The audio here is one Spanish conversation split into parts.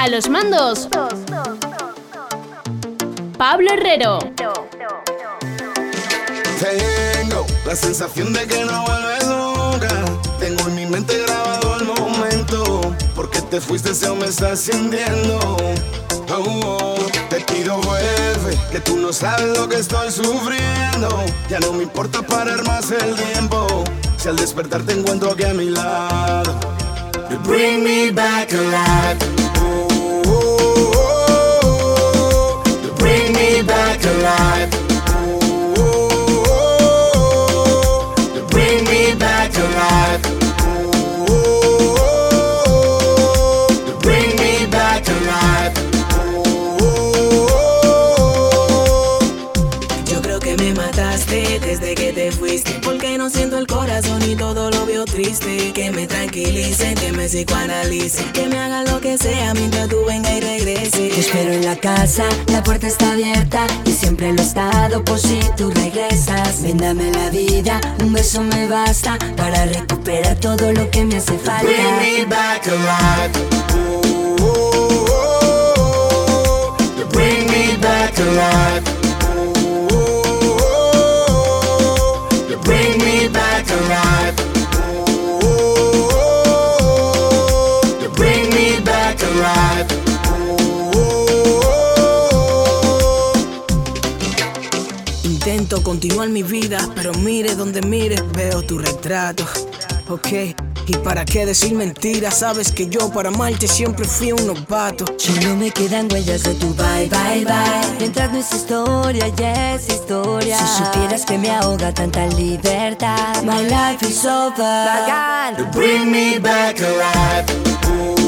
A los mandos. Pablo Herrero. Tengo la sensación de que no vuelves nunca. Tengo en mi mente grabado el momento. Porque te fuiste, se me está ascendiendo. Oh, oh. Te pido vuelve, que tú no sabes lo que estoy sufriendo. Ya no me importa parar más el tiempo. Si al despertar te encuentro aquí a mi lado. Bring me back alive. back alive. que me haga lo que sea mientras tú venga y regrese. Te espero en la casa, la puerta está abierta y siempre lo he estado por si tú regresas. Ven dame la vida, un beso me basta para recuperar todo lo que me hace falta. Bring me back alive. Oh, oh, oh, Bring me back alive. continuar mi vida, pero mire donde mire, veo tu retrato. Ok, y para qué decir mentiras, sabes que yo para amarte siempre fui un novato. Solo me quedan huellas de tu bye, bye, bye. Mientras no es historia, ya es historia. Si supieras que me ahoga tanta libertad, my life is over. Bacán. Bring me back alive.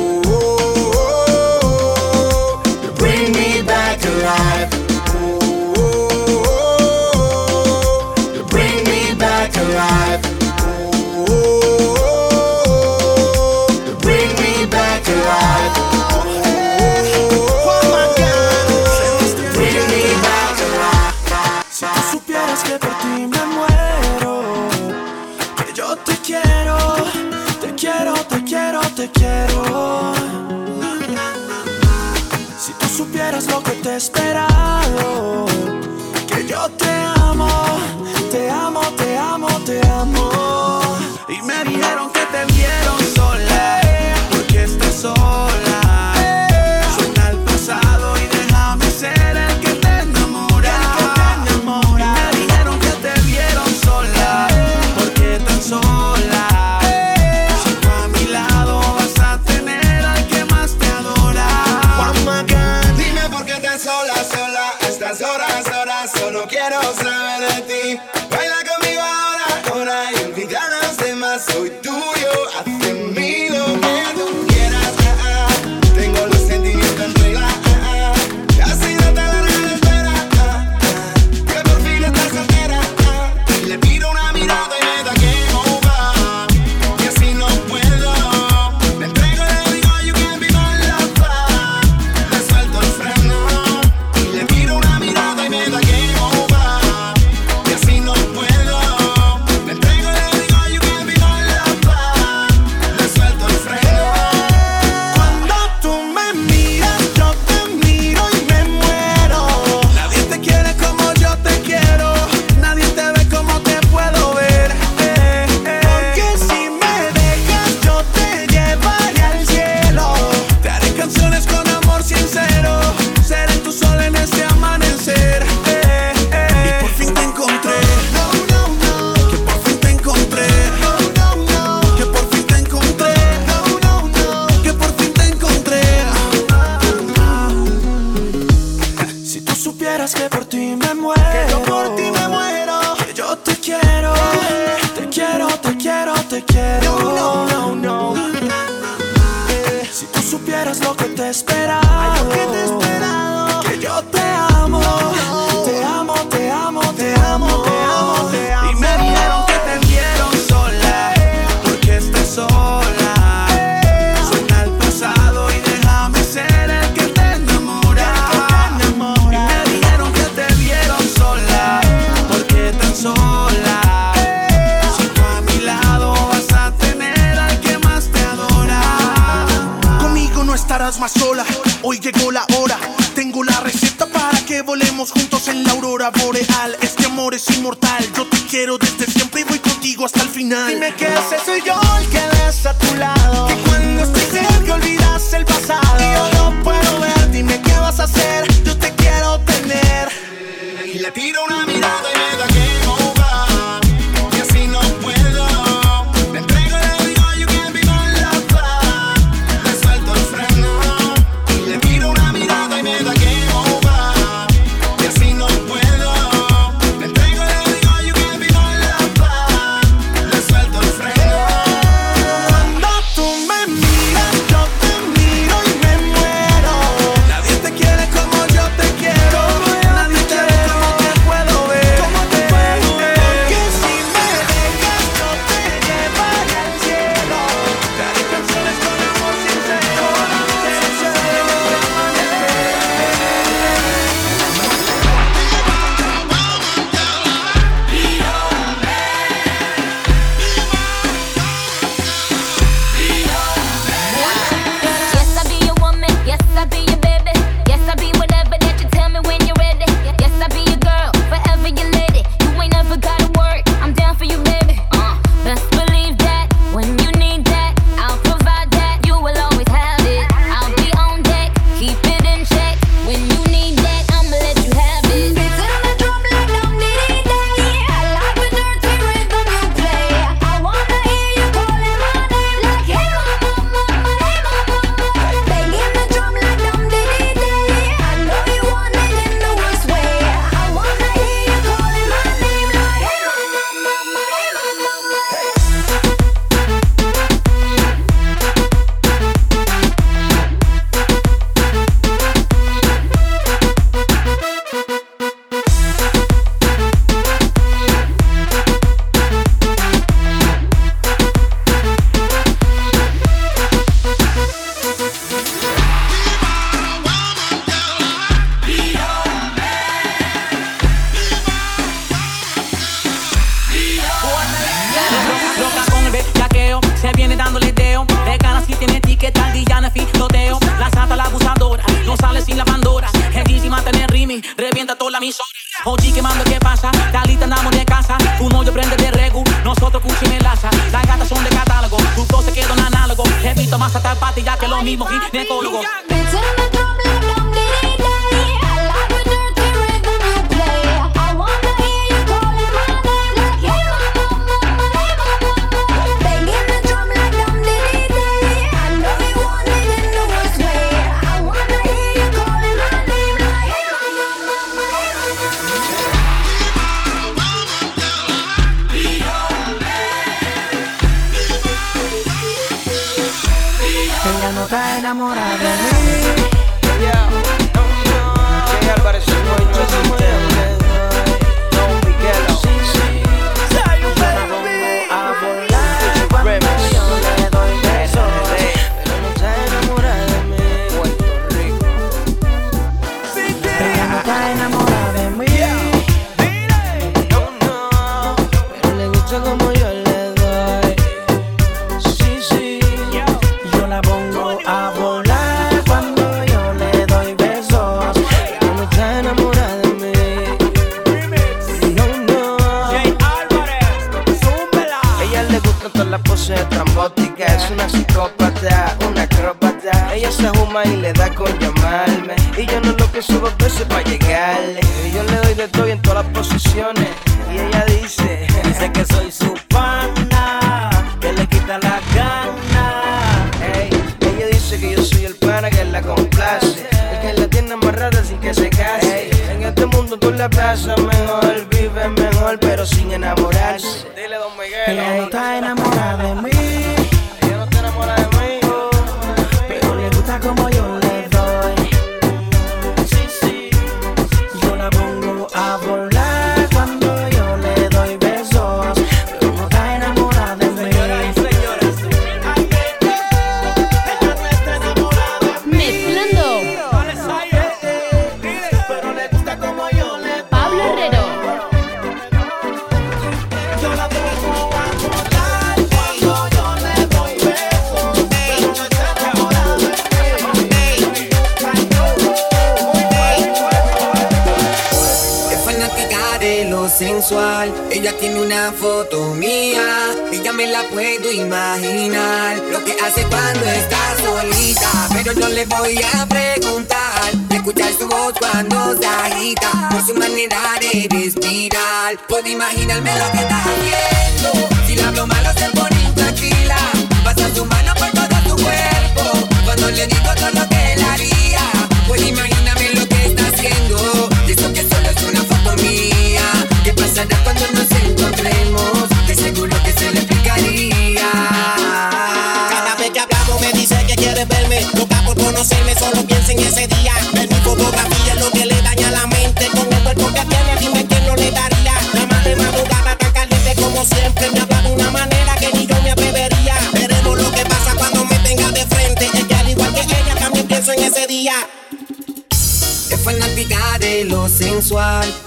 Si la hablo malo se ponía tranquila, paso su mano por todo tu cuerpo, cuando le digo todo lo que él haría, voy a irme a.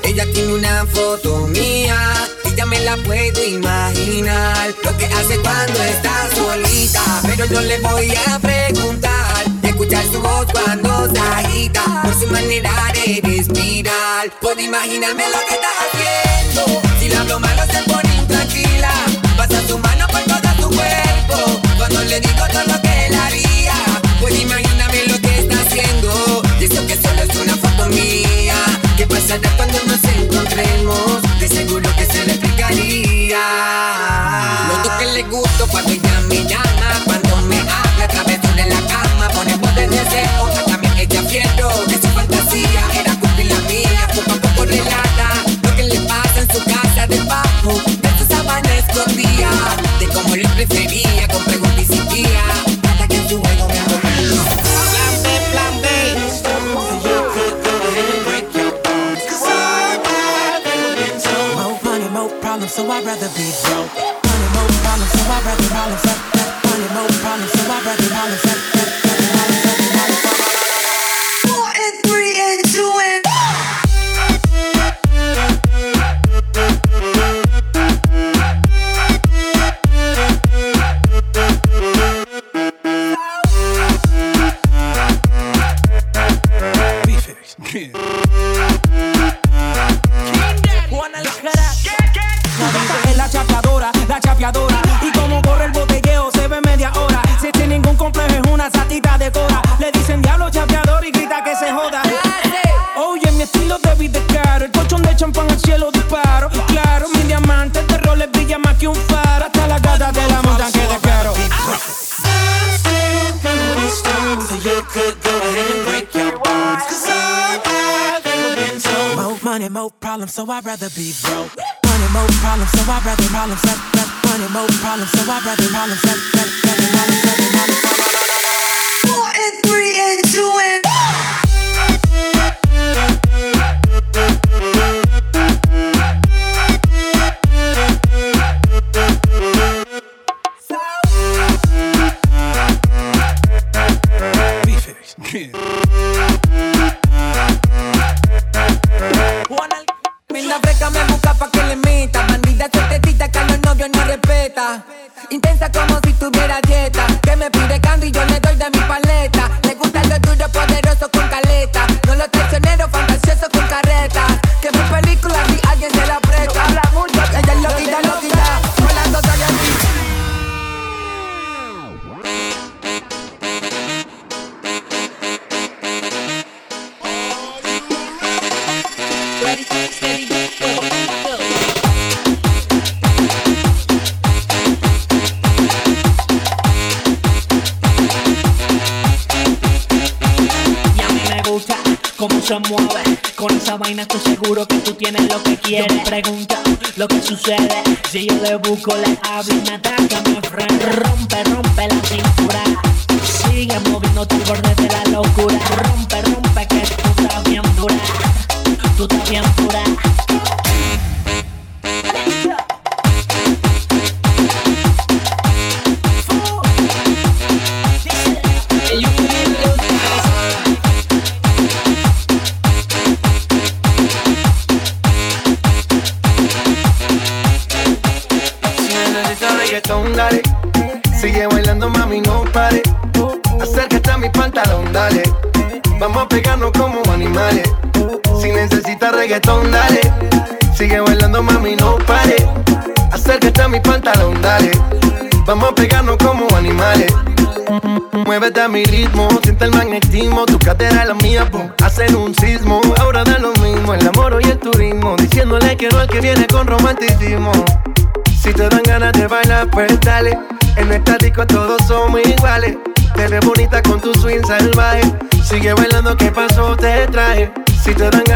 Ella tiene una foto mía y ya me la puedo imaginar. Lo que hace cuando está solita, pero yo le voy a preguntar. Escuchar su voz cuando se agita, por su manera de respirar. Puedo imaginarme lo que está haciendo. Si le hablo malo se pone tranquila. Pasa su mano por todo su cuerpo. Cuando le digo todo lo feliz cuando nos encontremos.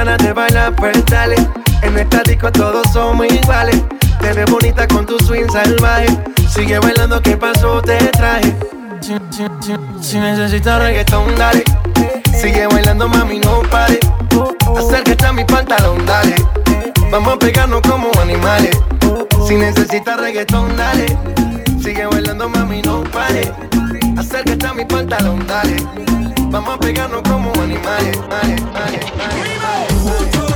Ganas de bailar, pues dale. En esta disco todos somos iguales. Te ves bonita con tu swing salvaje. Sigue bailando, ¿qué pasó? Te traje. Si, necesitas reggaetón, dale. Sigue bailando, mami, no pare. Acércate a mi pantalón, dale. Vamos a pegarnos como animales. Si necesitas reggaetón, dale. Sigue bailando, mami, no pare. Acércate a mi pantalón, dale. Vamos a pegarnos como animales. No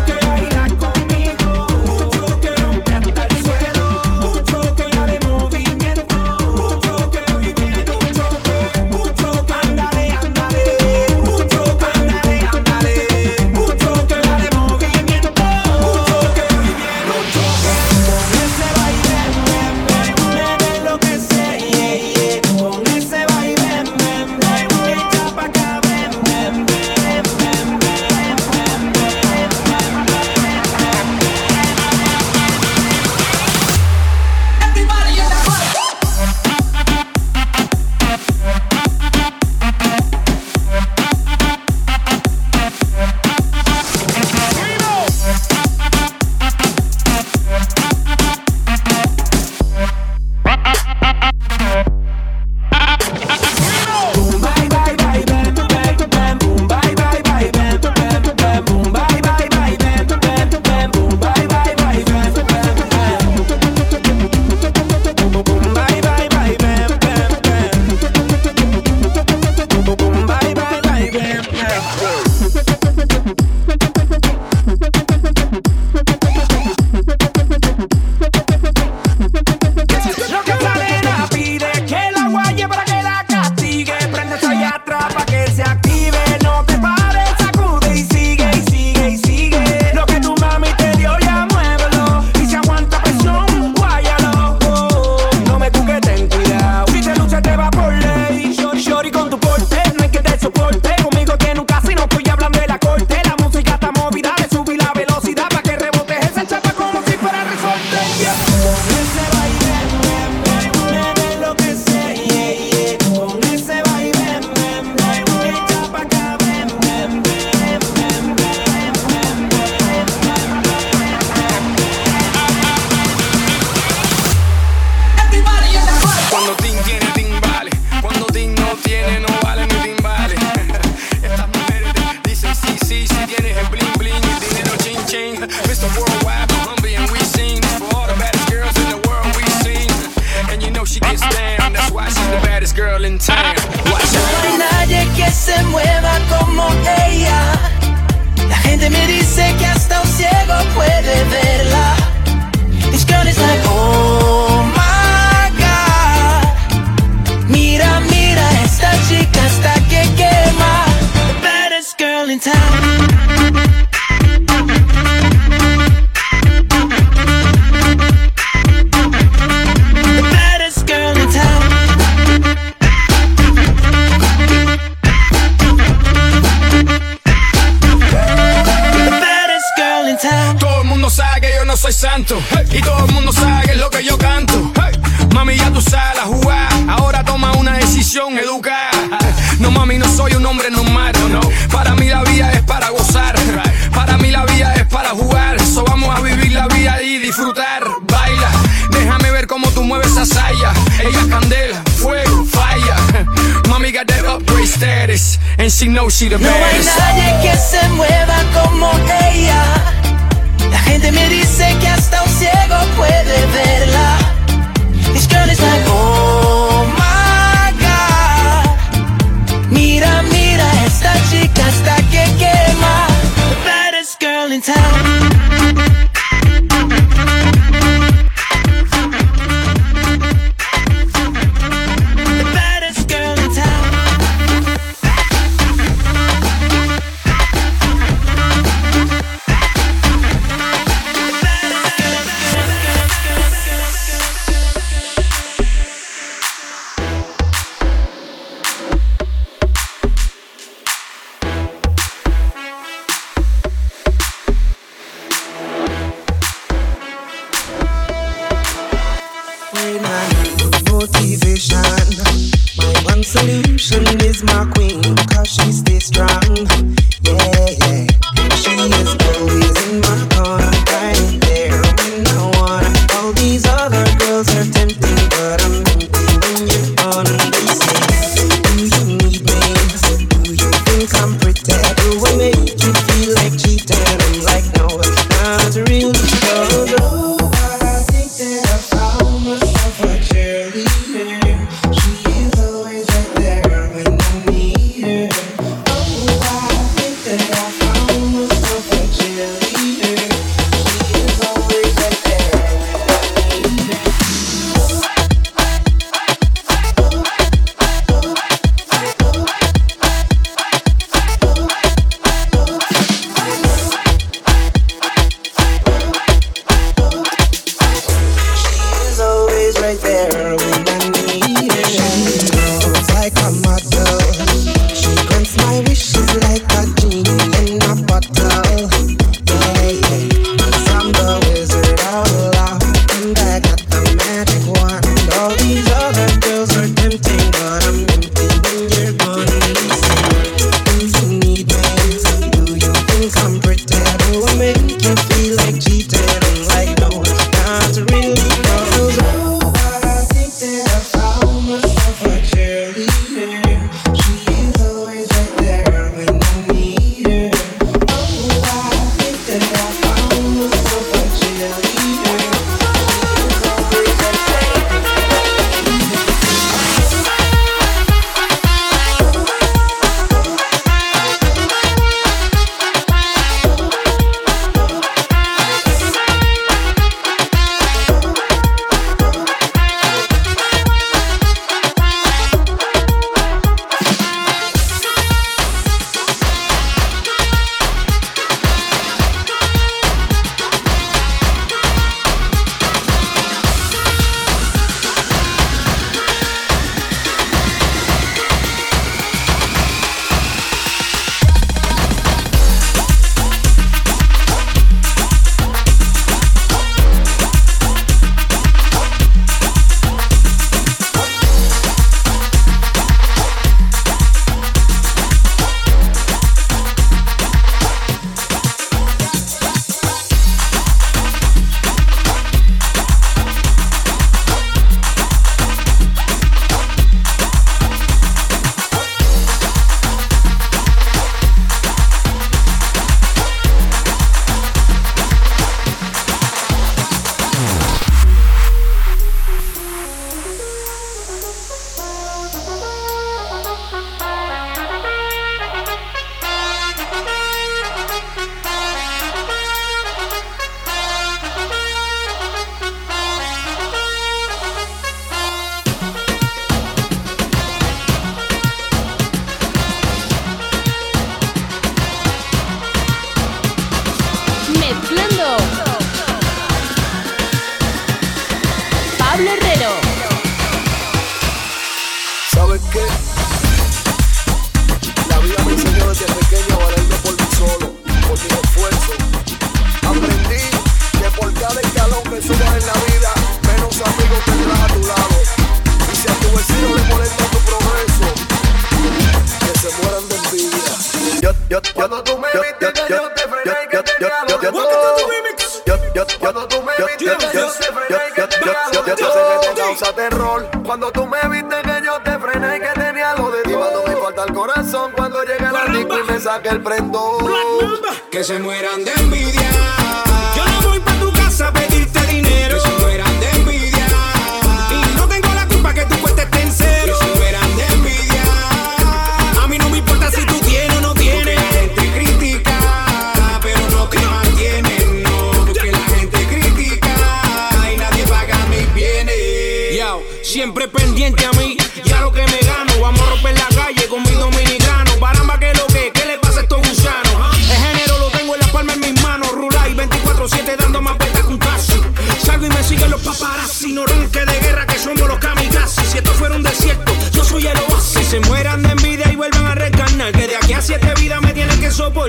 hay nadie que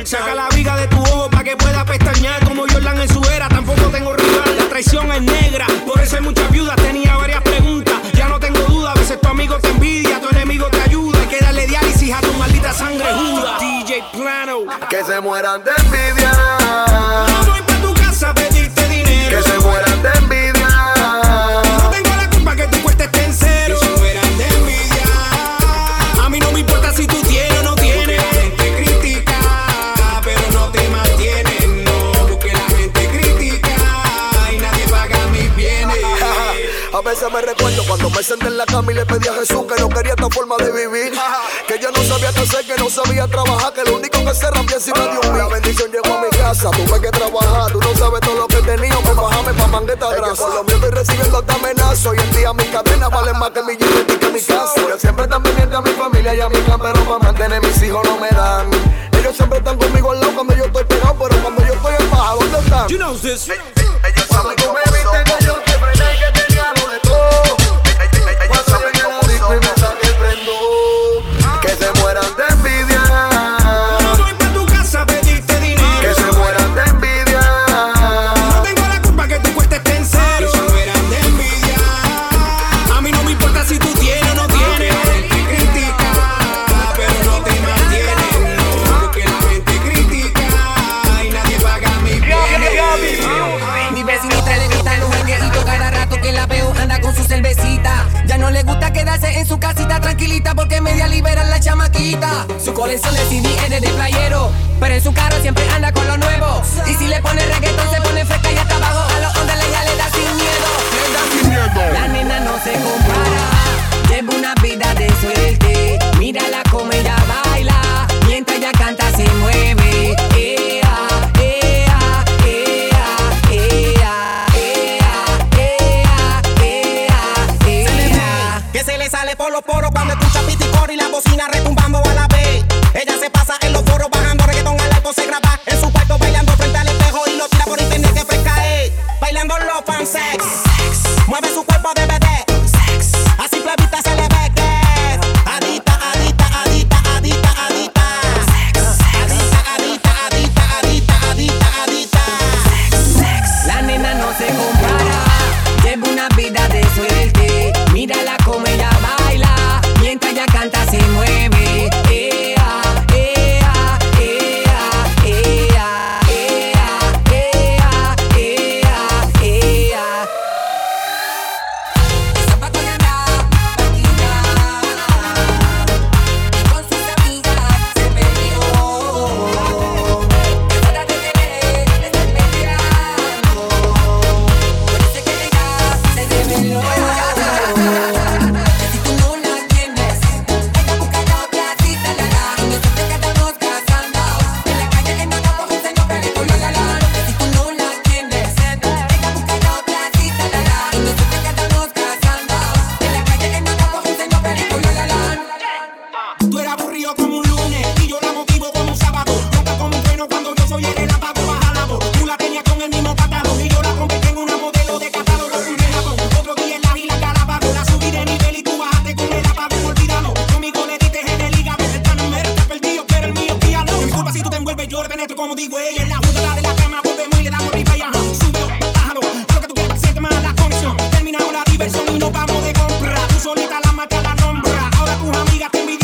Saca la viga de tu ojo para que pueda pestañear como Jordan en su era. Tampoco tengo rival, la traición es negra. Por eso hay muchas viudas, tenía varias preguntas. Ya no tengo duda, a veces tu amigo te envidia, tu enemigo te ayuda. Hay que darle diálisis a tu maldita sangre juda. DJ Plano. Que se mueran de envidia. Cuando me senté en la cama y le pedí a Jesús que no quería esta forma de vivir. Que yo no sabía qué hacer, que no sabía trabajar, que lo único que se rampía encima de un mí. Bendición llegó a mi casa, tuve que trabajar. Tú no sabes todo lo que tenía, me pues bajame pa' mangueta grasa. Por lo mío estoy recibiendo hasta amenazo. Hoy en día mis cadenas valen más que mi billete y que mi casa. Yo siempre tan pendiente a mi familia y a mi clan, pero para mantener mis hijos no me dan. Ellos siempre están conmigo al lado cuando yo estoy pegado, pero cuando yo estoy en baja, ¿dónde están? You know this. Ellos saben que me viste que yo Por eso decidí eres de playero. Pero en su carro siempre anda con lo nuevo. Y si le pone reggaetón solita la mata la nombra. Ahora tus amigas te envidian.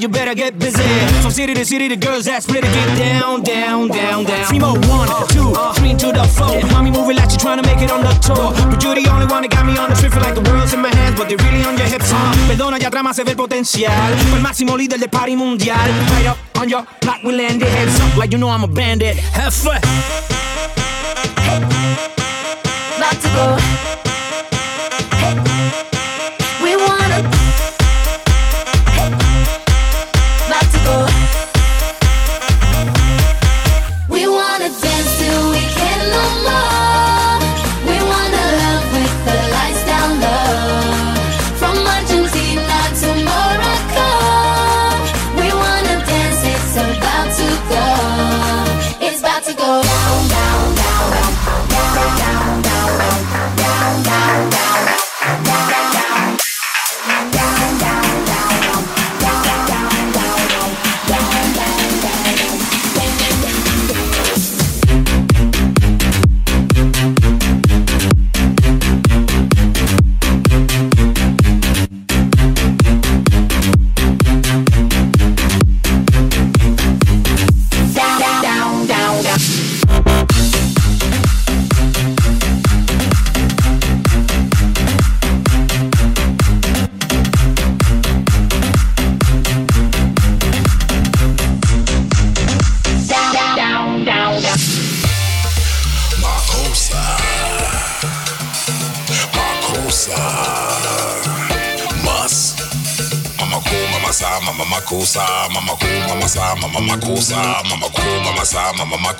You better get busy. From city to city, the girls that split it, get down, down, down, down. More, one, two, three to the floor. Mommy moving like you trying to make it on the tour. But you're the only one that got me on the trip, feel like the world's in my hands, but they're really on your hips. Uh. Perdona, ya más se ve el potencial. Fue el máximo líder del party mundial. Right up on your block, we landed. Heads up like you know I'm a bandit. Have fun. About to go.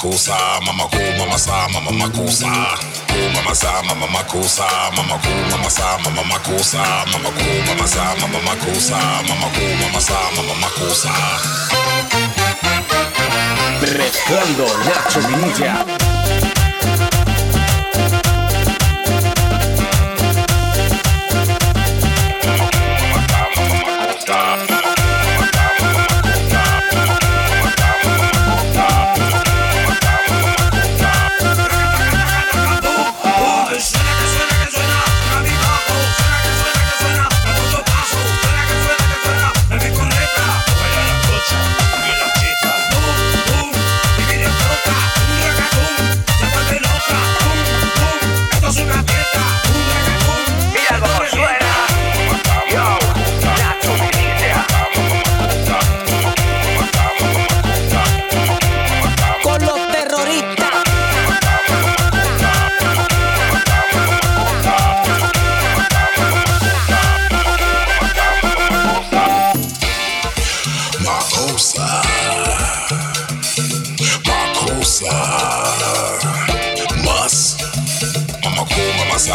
cosa, mamá co, mamá sa, mamá cosa. Co, mamá sa, mamá cosa, mamá co, mamá sa, sa, sa, Nacho Minilla.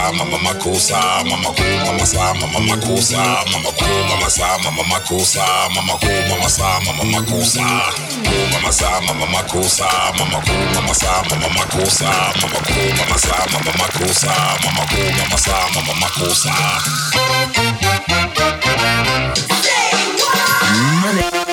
sa, mama mako sa, mama ko, mama sa, mama mako sa, mama ko, mama sa, mama mako sa, mama ko, mama sa, mama mako mama, ko, mama sa, mama mako sa, mama ko, mama sa, mama mako sa, mama ko, mama sa, mama mako sa, mama ko, mama sa, mama mako sa. Money.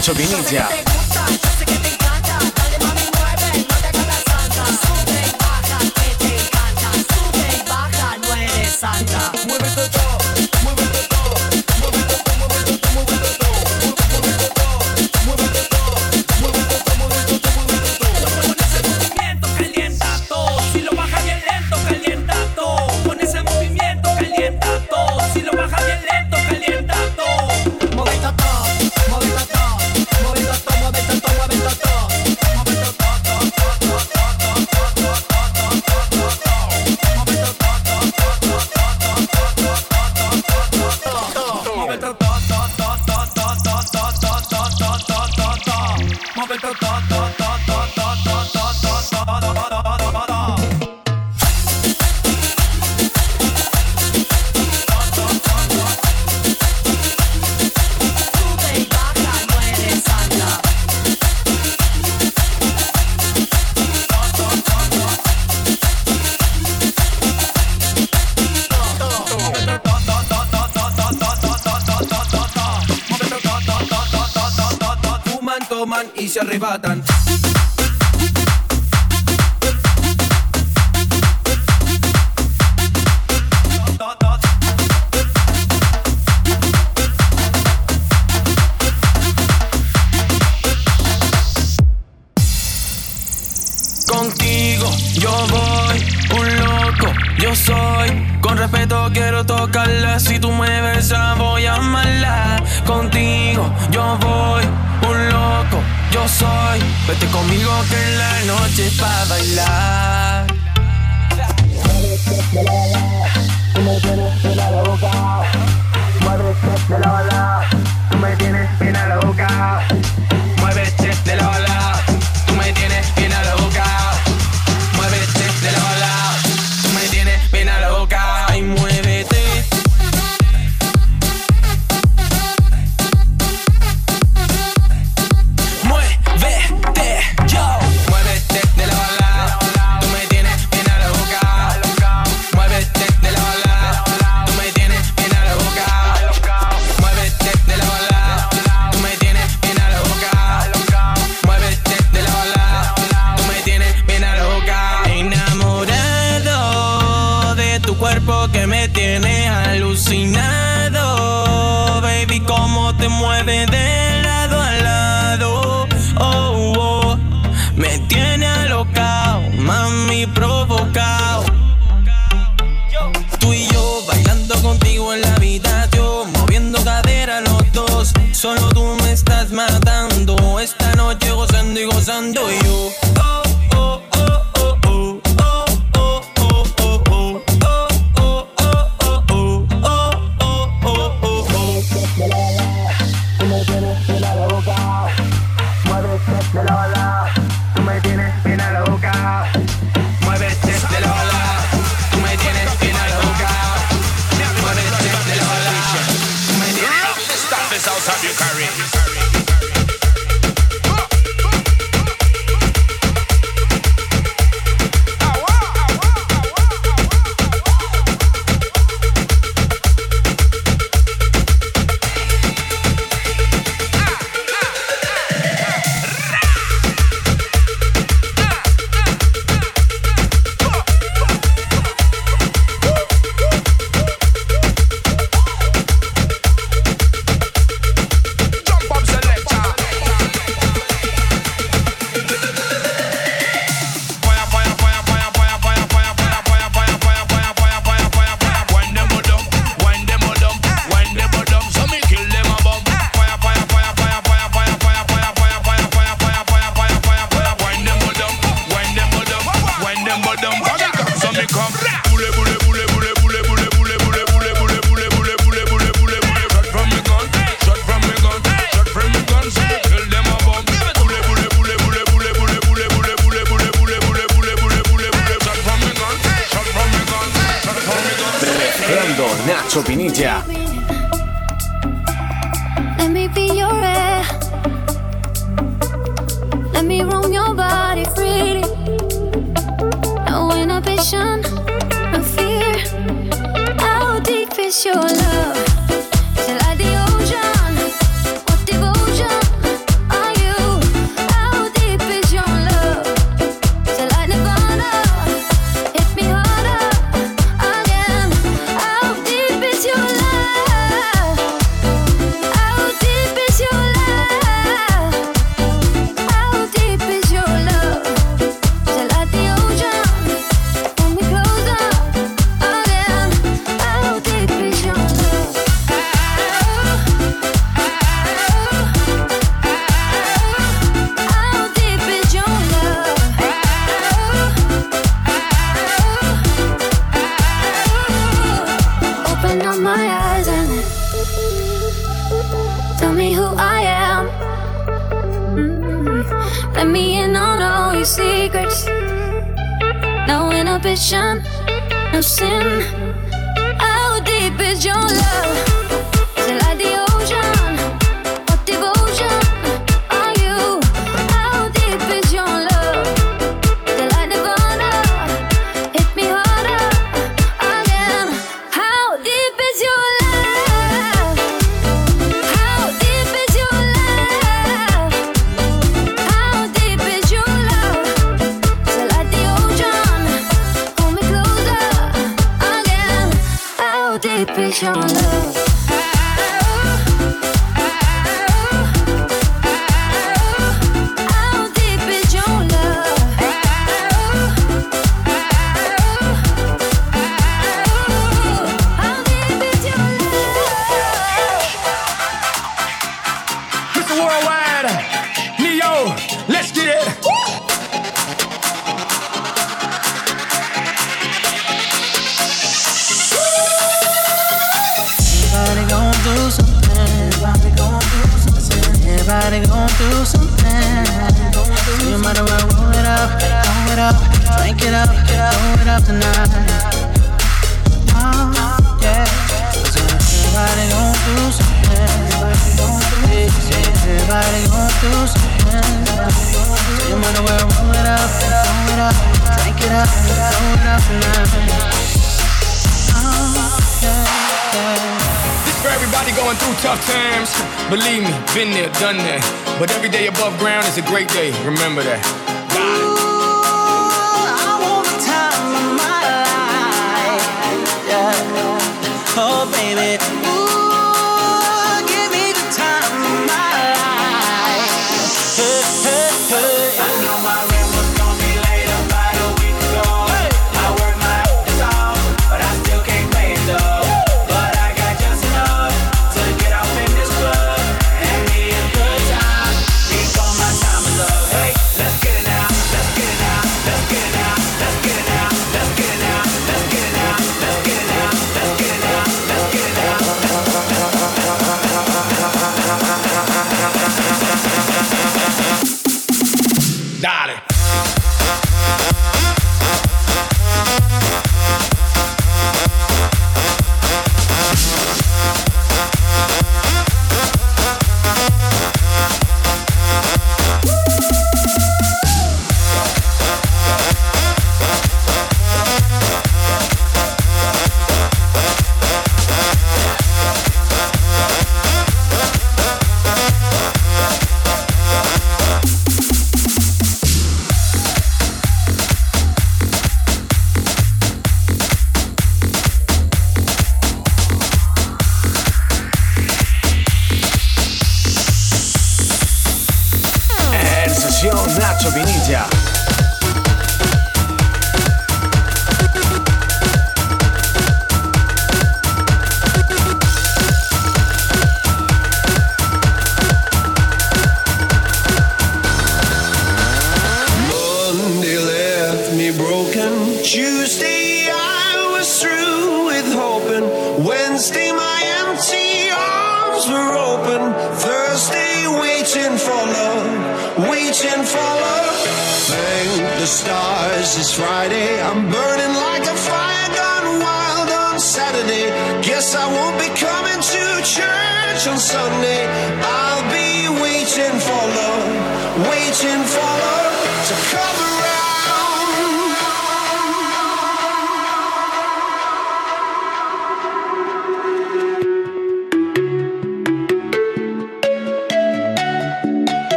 就凭你家。Vincenzo Piniglia. Let me be your air. Let me roam your body freely. No inhibition, no fear. How deep is your love? It's a great day, remember that.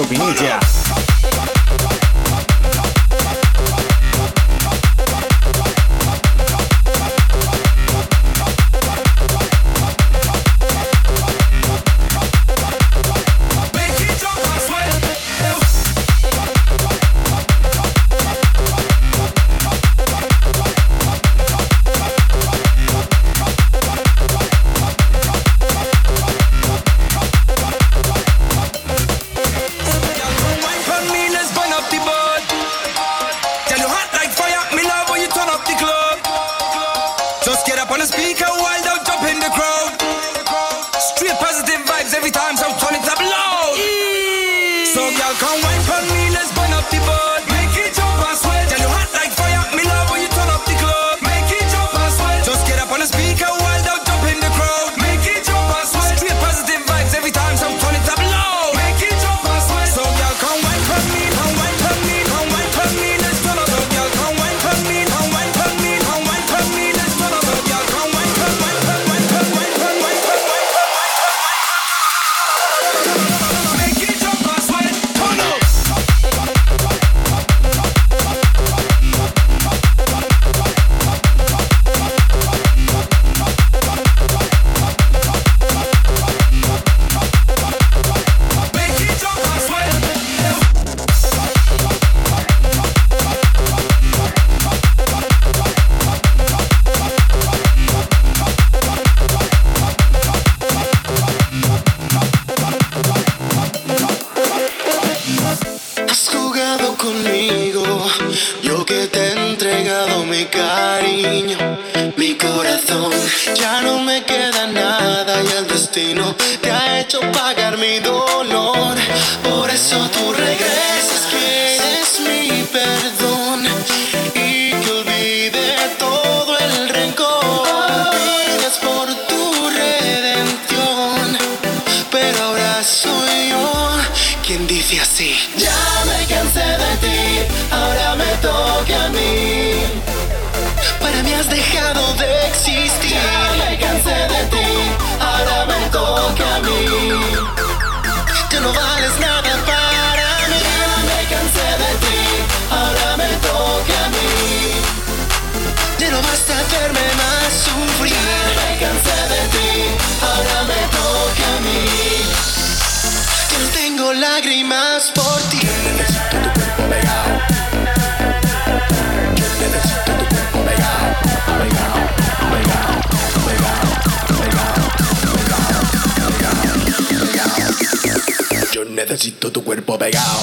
就比你贱。cariño, mi corazón. Ya no me queda nada y el destino te ha hecho pagar mi dolor. Por eso tú regresas, quieres. has dejado de existir. Ya me cansé de ti, ahora me toca a mí. Ya no vales nada para mí. Ya me cansé de ti, ahora me toca a mí. Ya no basta hacerme más sufrir. Ya me cansé de ti, ahora me toca a mí. Ya no tengo lágrimas por ti. necesito tu cuerpo pegado.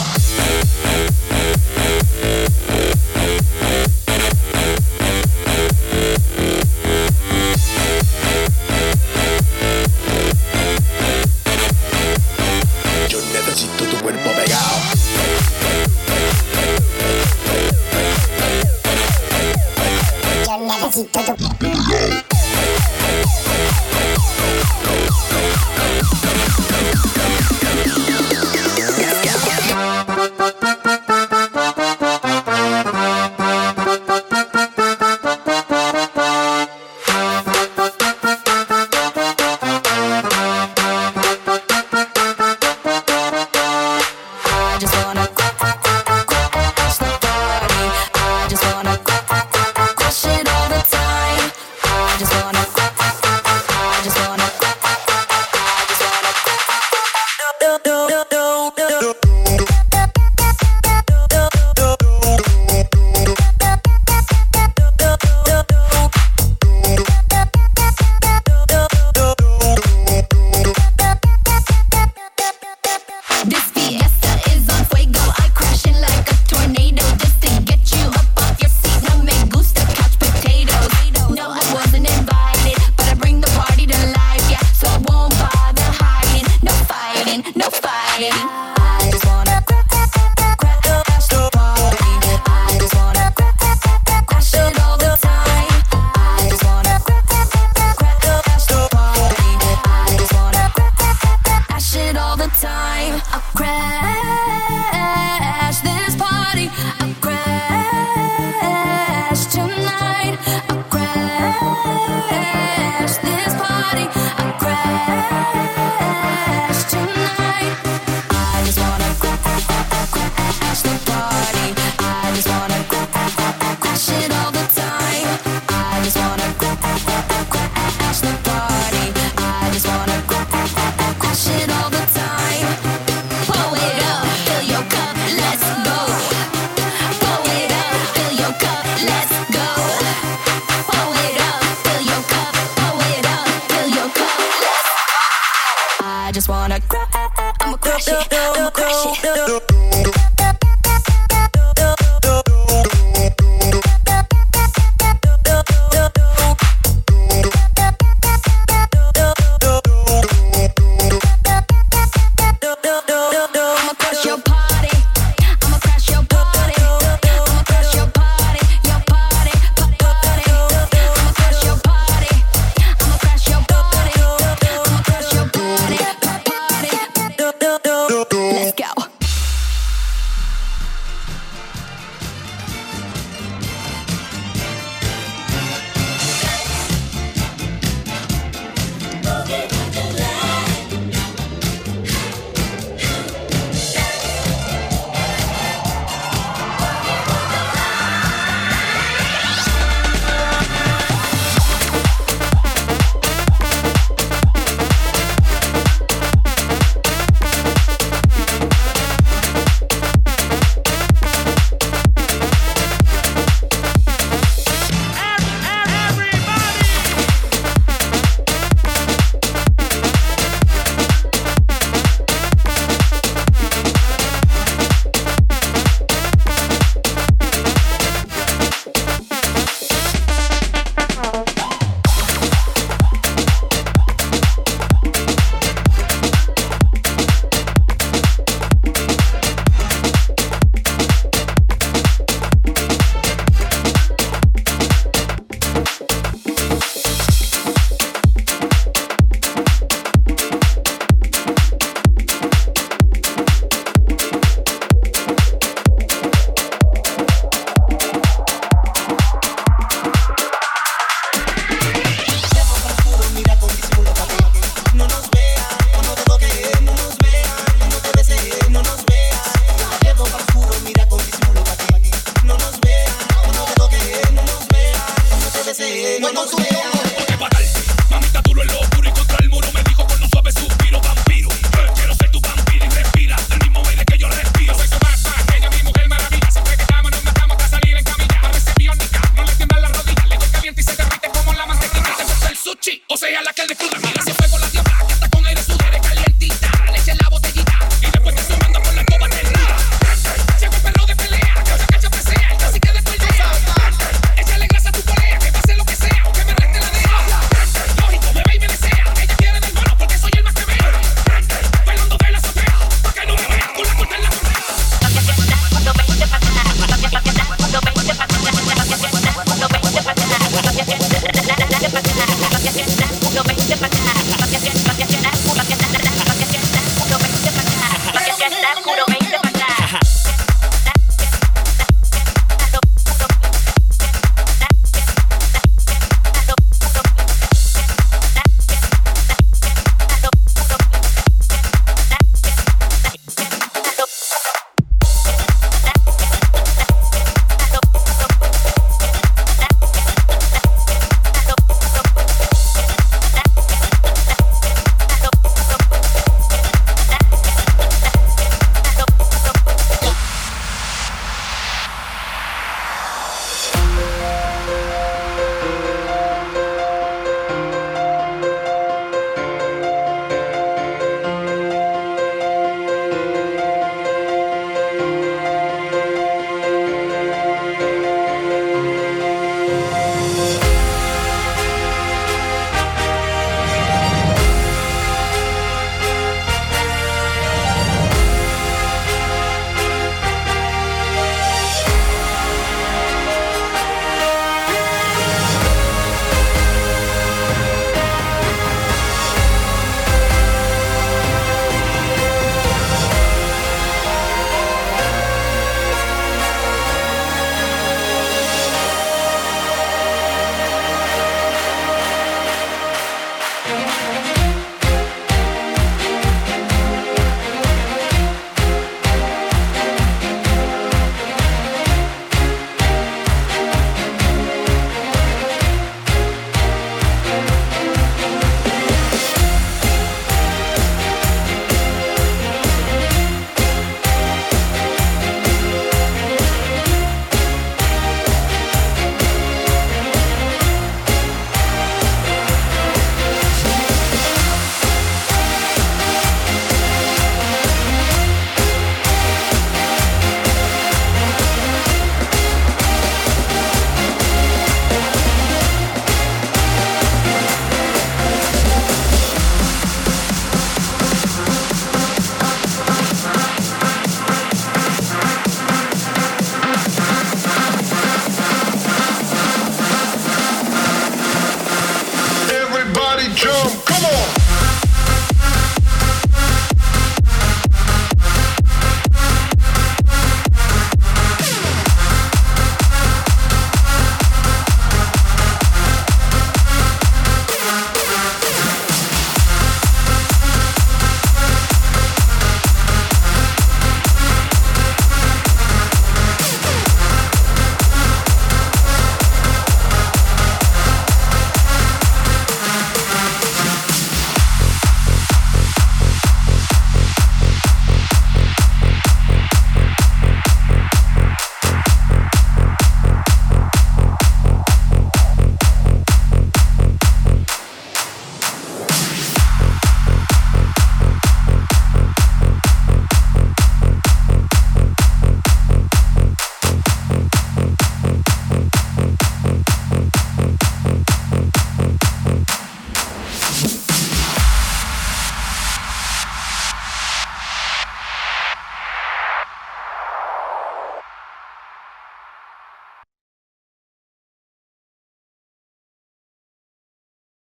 Yo necesito tu cuerpo pegado. Yo necesito tu cuerpo pegado.